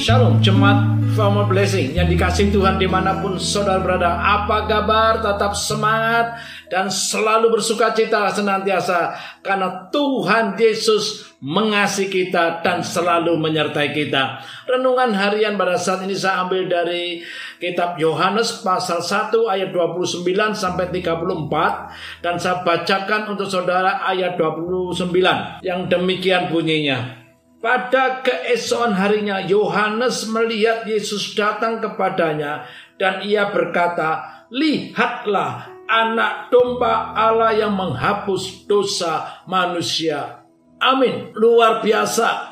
Shalom, jemaat Family Blessing yang dikasih Tuhan di mana pun saudara berada. Apa kabar? Tetap semangat dan selalu bersuka cita senantiasa karena Tuhan Yesus mengasihi kita dan selalu menyertai kita. Renungan harian pada saat ini saya ambil dari kitab Yohanes pasal 1 ayat 29 sampai 34 dan saya bacakan untuk saudara ayat 29 yang demikian bunyinya. Pada keesokan harinya Yohanes melihat Yesus datang kepadanya dan ia berkata, "Lihatlah anak domba Allah yang menghapus dosa manusia." Amin. Luar biasa.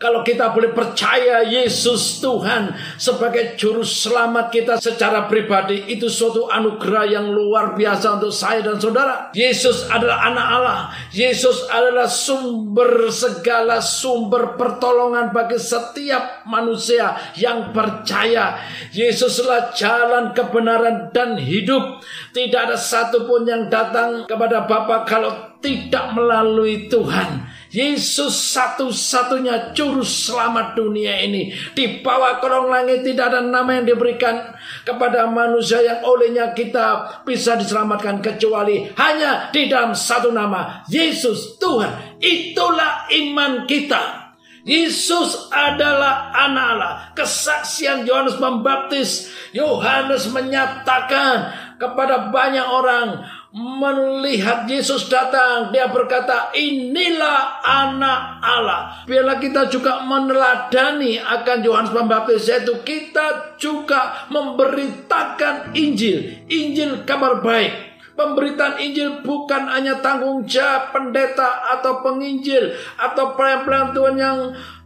Kalau kita boleh percaya Yesus Tuhan sebagai juru selamat kita secara pribadi itu suatu anugerah yang luar biasa untuk saya dan saudara. Yesus adalah anak Allah. Yesus adalah sumber segala sumber pertolongan bagi setiap manusia yang percaya. Yesuslah jalan kebenaran dan hidup. Tidak ada satupun yang datang kepada Bapa kalau tidak melalui Tuhan. Yesus satu-satunya juru selamat dunia ini. Di bawah kolong langit tidak ada nama yang diberikan kepada manusia yang olehnya kita bisa diselamatkan kecuali hanya di dalam satu nama. Yesus Tuhan. Itulah iman kita. Yesus adalah anak Allah. Kesaksian Yohanes Pembaptis. Yohanes menyatakan kepada banyak orang melihat Yesus datang, dia berkata, "Inilah anak Allah." Biarlah kita juga meneladani akan Yohanes Pembaptis yaitu kita juga memberitakan Injil, Injil kabar baik. Pemberitaan Injil bukan hanya tanggung jawab pendeta atau penginjil atau pelayan-pelayan Tuhan yang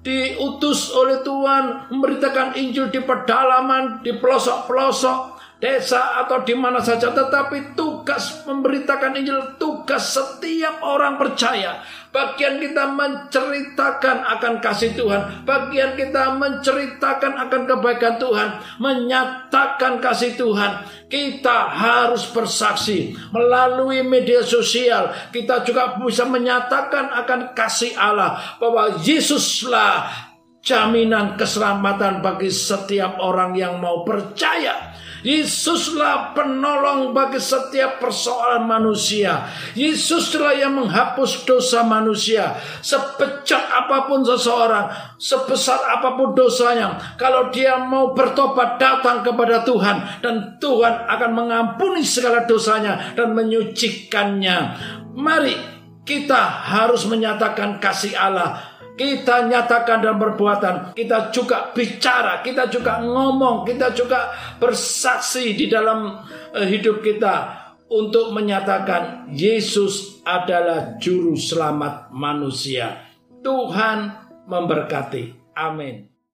diutus oleh Tuhan memberitakan Injil di pedalaman, di pelosok-pelosok, desa atau di mana saja tetapi tugas memberitakan Injil tugas setiap orang percaya. Bagian kita menceritakan akan kasih Tuhan. Bagian kita menceritakan akan kebaikan Tuhan. Menyatakan kasih Tuhan. Kita harus bersaksi melalui media sosial. Kita juga bisa menyatakan akan kasih Allah bahwa Yesuslah jaminan keselamatan bagi setiap orang yang mau percaya Yesuslah penolong bagi setiap persoalan manusia. Yesuslah yang menghapus dosa manusia. Sepecat apa pun seseorang, sebesar apa pun dosanya, kalau dia mau bertobat datang kepada Tuhan dan Tuhan akan mengampuni segala dosanya dan menyucikannya. Mari kita harus menyatakan kasih Allah kita nyatakan dalam perbuatan, kita juga bicara, kita juga ngomong, kita juga bersaksi di dalam uh, hidup kita untuk menyatakan Yesus adalah juru selamat manusia. Tuhan memberkati. Amin.